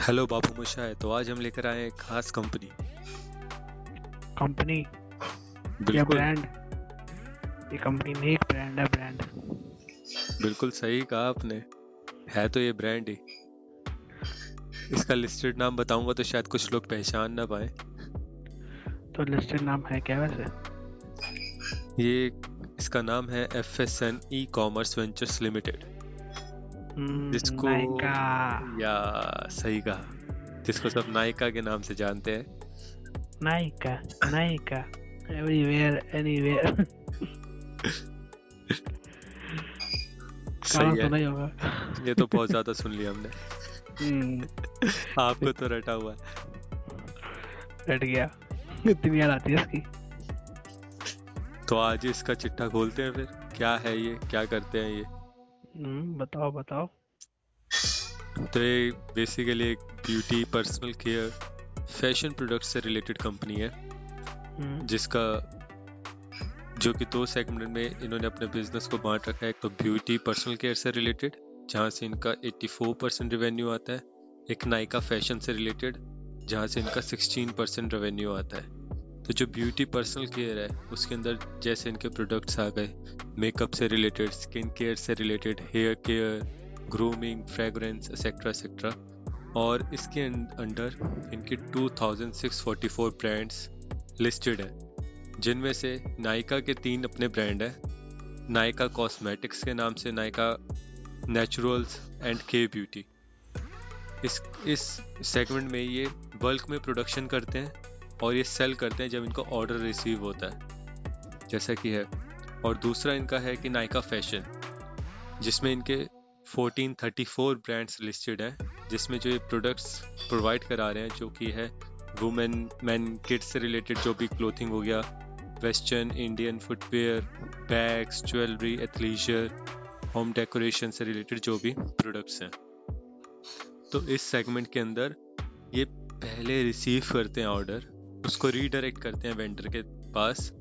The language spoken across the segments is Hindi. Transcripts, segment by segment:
हेलो बाबू मुशाय तो आज हम लेकर आए एक खास कंपनी कंपनी? या बिल्कुल। ब्रांड ये कंपनी नहीं एक ब्रांड है ब्रांड बिल्कुल सही कहा आपने। है तो ये ब्रांड ही। इसका लिस्टेड नाम बताऊँगा तो शायद कुछ लोग पहचान ना पाए। तो लिस्टेड नाम है क्या वैसे? ये इसका नाम है F S N E commerce ventures limited जिसको या सही कहा। जिसको सब नायिका के नाम से जानते हैं। नायका नायका। एवरीवेयर एनीवेयर सही है। ये तो बहुत ज़्यादा सुन लिया हमने। हम्म, आपको तो रटा हुआ है। रट गया। इतनी याद आती है इसकी। तो आज इसका चिट्ठा खोलते हैं फिर। क्या है ये? क्या करते हैं ये? हम्म, बताओ बताओ। तो ये बेसिकली एक beauty personal care fashion product से रिलेटेड कंपनी है। हम्म, जिसका जो कि दो सेगमेंट में इन्होंने अपने बिज़नेस को बांट रखा है। एक तो ब्यूटी पर्सनल केयर से रिलेटेड जहाँ से इनका 84 परसेंट रेवेन्यू आता है। एक नाइका फ़ैशन से रिलेटेड जहाँ से इनका 16 परसेंट रेवेन्यू आता है। तो जो ब्यूटी पर्सनल केयर है, उसके अंदर जैसे इनके प्रोडक्ट्स आ गए मेकअप से रिलेटेड स्किन केयर से related hair care grooming fragrance etcetera etcetera और इसके अंडर इनके 2644 ब्रांड्स लिस्टेड हैं, जिनमें से नायका के तीन अपने ब्रांड हैं। नायका कॉस्मेटिक्स के नाम से Nykaa naturals and K beauty इस इस सेगमेंट में ये बल्क में प्रोडक्शन करते हैं। और ये सेल करते हैं जब इनको ऑर्डर रिसीव होता है। जैसा कि है। और दूसरा इनका है कि नायका फ़ैशन जिसमें इनके 1434 ब्रांड्स लिस्टेड हैं, जिसमें जो ये प्रोडक्ट्स प्रोवाइड करा रहे हैं, जो कि है वुमेन मैन किड्स से रिलेटेड जो भी क्लोथिंग हो गया western Indian footwear bags jewellery athleisure home decoration से रिलेटेड जो भी प्रोडक्ट्स हैं। तो इस सेगमेंट के अंदर ये पहले रिसीव करते हैं ऑर्डर उसको रीडायरेक्ट करते हैं वेंडर के पास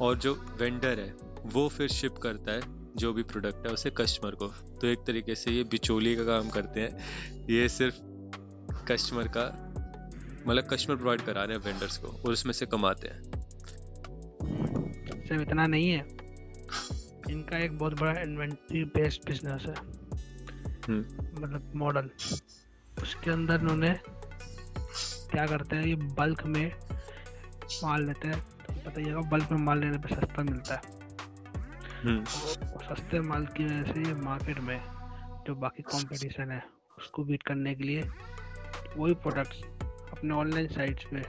और जो वेंडर है वो फिर शिप करता है जो भी प्रोडक्ट है उसे कस्टमर को। तो एक तरीके से ये बिचौली का काम करते हैं। ये सिर्फ़ कस्टमर का मतलब कस्टमर प्रोवाइड करा रहे हैं वेंडर्स को और उसमें से कमाते हैं। सिर्फ़ इतना नहीं है इनका एक बहुत बड़ा इन्वेंटरी बेस्ड बिज़नेस है। हम्म। मतलब मॉडल उसके अंदर इन्होंने क्या करते हैं ये बल्क में माल लेते हैं। तो पता ही बल्क में माल लेने पर सस्ता मिलता है। हम्म। और सस्ते माल की वजह से ये मार्केट में जो बाकी कंपटीशन है उसको बीट करने के लिए वही प्रोडक्ट्स अपने ऑनलाइन साइट्स पे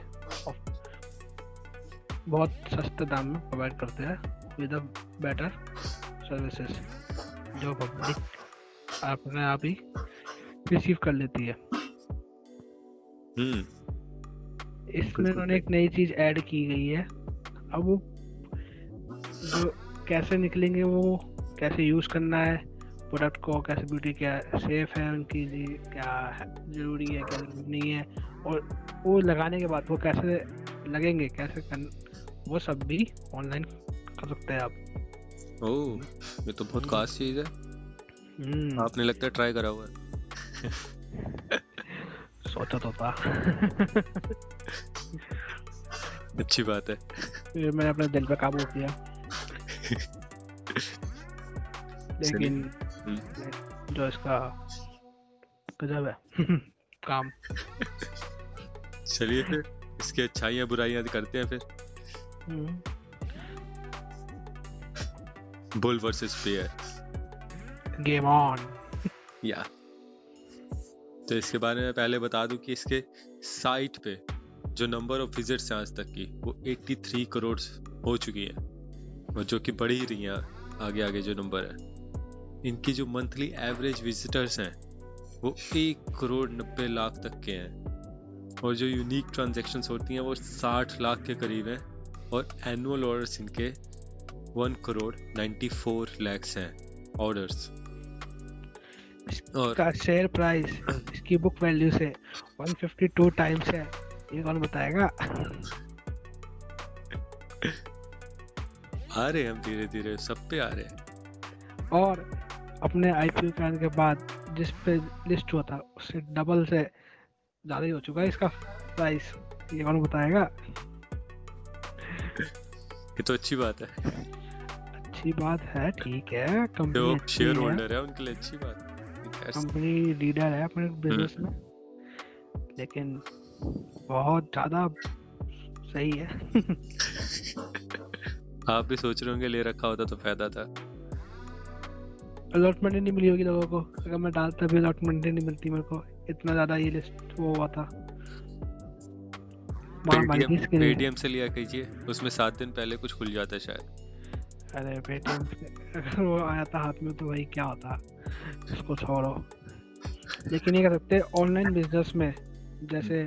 बहुत सस्ते दाम में प्रोवाइड करते हैं विद अ बेटर सर्विसेज़ जो पब्लिक अपने आप ही रिसीव कर लेती है। हम्म। इसमें उन्होंने एक नई चीज़ ऐड की गई है। अब वो जो कैसे निकलेंगे वो कैसे यूज़ करना है प्रोडक्ट को कैसे ब्यूटी क्या सेफ़ है उनकी जी क्या ज़रूरी है क्या ज़रूरी नहीं है और वो लगाने के बाद वो कैसे लगेंगे कैसे कर वो सब भी ऑनलाइन कर सकते हैं आप। ओह ये तो बहुत खास चीज़ है। हम्म, आपने लगता है ट्राई करा हुआ है। सोचा तो था। अच्छी बात है। फिर मैंने अपने दिल पे काबू किया। लेकिन हम्म। जो इसका गजब है काम। चलिए फिर इसकी अच्छाइयाँ बुराइयाँ करते हैं फिर। Bull versus bear game on या तो इसके बारे में पहले बता दूँ कि इसके साइट पे जो नंबर ऑफ़ विजिट्स हैं आज तक की, वो 83 करोड़ हो चुकी है। और जो कि बढ़ ही रही हैं आगे आगे जो नंबर है। इनकी जो मंथली एवरेज विजिटर्स हैं, वो एक करोड़ नब्बे लाख तक के हैं। और जो यूनिक ट्रांजैक्शंस होती हैं, वो 60 लाख के करीब हैं। और एनुअल ऑर्डर्स इनके वन करोड़ 94 लैक्स हैं ऑर्डर्स इसका शेयर प्राइस इसकी बुक वैल्यू से 152 टाइम्स है। ये कौन बताएगा? आ रहे हम धीरे धीरे सब पे आ रहे हैं। और अपने आईपीओ आने के बाद जिस पे लिस्ट हुआ था उससे डबल से ज़्यादा ही हो चुका है इसका प्राइस ये कौन बताएगा? ये तो अच्छी बात है। अच्छी बात है ठीक है कंपनी शेयर होल्डर है उनके लिए अच्छी बात है। कंपनी लीडर है अपने बिज़नेस में। लेकिन बहुत ज़्यादा सही है। आप भी सोच रहे होंगे ले रखा होता तो फ़ायदा था। अलॉटमेंट नहीं मिली होगी लोगों को। अगर मैं डालता भी अलॉटमेंट नहीं मिलती मेरे को। इतना ज़्यादा ये लिस्ट वो हुआ था। पेटीएम से लिया कीजिए उसमें सात दिन पहले कुछ खुल जाता है शायद। अरे पेटीएम अगर वो आया था हाथ में तो वही क्या होता? उसको छोड़ो। लेकिन ये कर सकते ऑनलाइन बिज़नेस में जैसे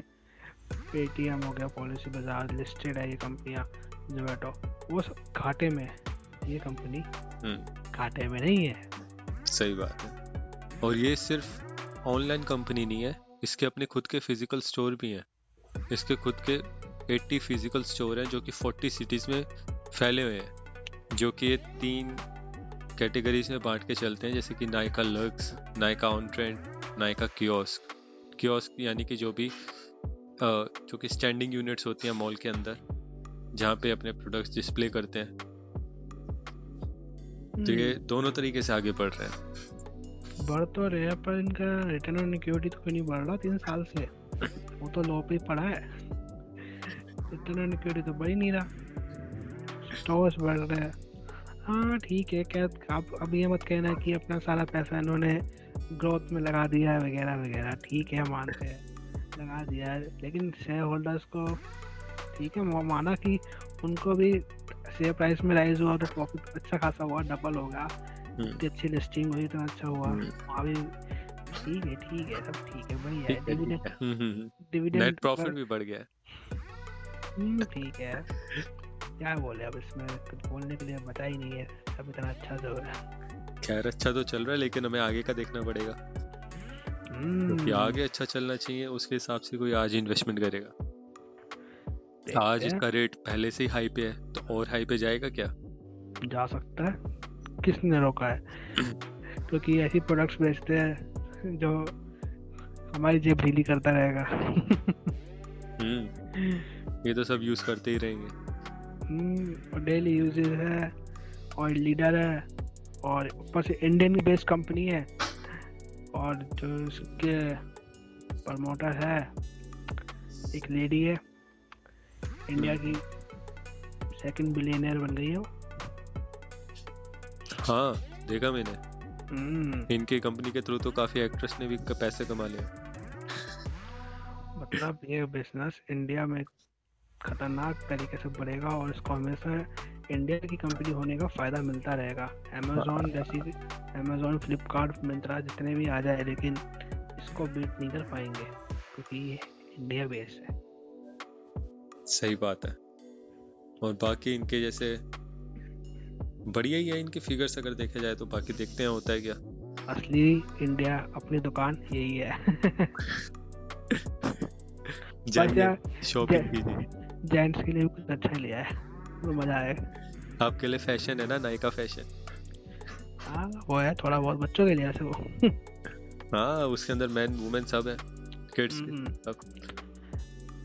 पेटीएम हो गया पॉलिसी बाज़ार लिस्टेड है ये कंपनियाँ जोमेटो वो सब घाटे में ये कंपनी हम्म। घाटे में नहीं है। सही बात है। और ये सिर्फ़ ऑनलाइन कंपनी नहीं है इसके अपने खुद के फ़िज़िकल स्टोर भी हैं। इसके खुद के 80 फ़िज़िकल स्टोर हैं जो कि 40 सिटीज़ में फैले हुए हैं। जो कि ये तीन कैटेगरीज में बांट के चलते हैं जैसे कि Nykaa Luxe Nykaa on trend Nykaa kiosk kiosk यानी कि जो भी जो कि स्टैंडिंग यूनिट्स होती हैं मॉल के अंदर जहाँ पे अपने प्रोडक्ट्स डिस्प्ले करते हैं। तो ये हम्म, दोनों तरीके से आगे बढ़ रहे हैं। बढ़ तो रहे हैं पर इनका रिटर्न ऑन इक्विटी तो क्यों नहीं बढ़ रहा तीन साल से। वो तो लो पे पड़ा है। रिटर्न ऑन इक्विटी तो बढ़ ही नहीं रहा। स्टॉक्स बढ़ रहे हैं। हाँ ठीक है क्या आप अब ये मत कहना कि अपना सारा पैसा इन्होंने ग्रोथ में लगा दिया है वगैरह वगैरह। ठीक है मानते हैं लगा दिया है। लेकिन शेयर होल्डर्स को ठीक है माना कि उनको भी शेयर प्राइस में राइज हुआ तो प्रॉफिट अच्छा खासा हुआ डबल होगा। हम्म, इतनी अच्छी लिस्टिंग हुई तो अच्छा हुआ। हम्म। वहाँ भी ठीक है ठीक है सब ठीक है बढ़िया है। डिविडेंड। डिविडेंड नेट प्रॉफिट भी बढ़ गया। हम्म, ठीक है। क्या बोले अब इसमें? कुछ बोलने के लिए बता ही नहीं है। सब इतना अच्छा जो है खैर अच्छा तो चल रहा है लेकिन हमें आगे का देखना पड़ेगा। क्योंकि हम्म, आगे अच्छा चलना चाहिए उसके हिसाब से कोई आज इन्वेस्टमेंट करेगा। आज इसका रेट पहले से ही हाई पे है तो और हाई पे जाएगा क्या? जा सकता है। किसने रोका है? क्योंकि तो ऐसी प्रोडक्ट्स बेचते हैं जो हमारी जेब ढीली करता रहेगा। हम्म। ये तो सब यूज़ करते ही रहेंगे। डेली यूजेज है और लीडर है और ऊपर से इंडियन बेस्ड कंपनी है और जो इसके प्रमोटर है एक लेडी है। इंडिया की सेकंड बिलियनर बन गई है वो। हाँ देखा मैंने। हम्म, इनकी कंपनी के थ्रू तो काफ़ी एक्ट्रेस ने भी पैसे कमा लिए। मतलब ये बिज़नेस इंडिया में खतरनाक तरीके से बढ़ेगा और इसको हमेशा इंडिया की कंपनी होने का फ़ायदा मिलता रहेगा। अमेजोन जैसी अमेजोन फ्लिपकार्ट मिंत्रा जितने भी आ जाए लेकिन इसको बीट नहीं कर पाएँगे क्योंकि ये इंडिया बेस्ड है। सही बात है। और बाकी इनके जैसे बढ़िया ही है इनके फिगर्स अगर देखे जाए तो बाकी देखते हैं होता है क्या। असली इंडिया अपनी दुकान यही है। शॉपिंग कीजिए। जेंट्स के लिए भी कुछ अच्छा लिया है। तो मज़ा आएगा आपके लिए फ़ैशन है ना नायका फ़ैशन हाँ वो है थोड़ा बहुत बच्चों के लिए ऐसे वो। हाँ उसके अंदर मैन वुमेन सब है किड्स सब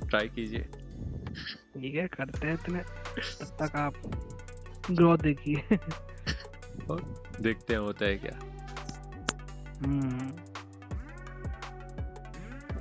ट्राई कीजिए। ठीक है करते हैं इतने। तब तक आप ग्रोथ देखिए। और देखते हैं होता है क्या। हम्म।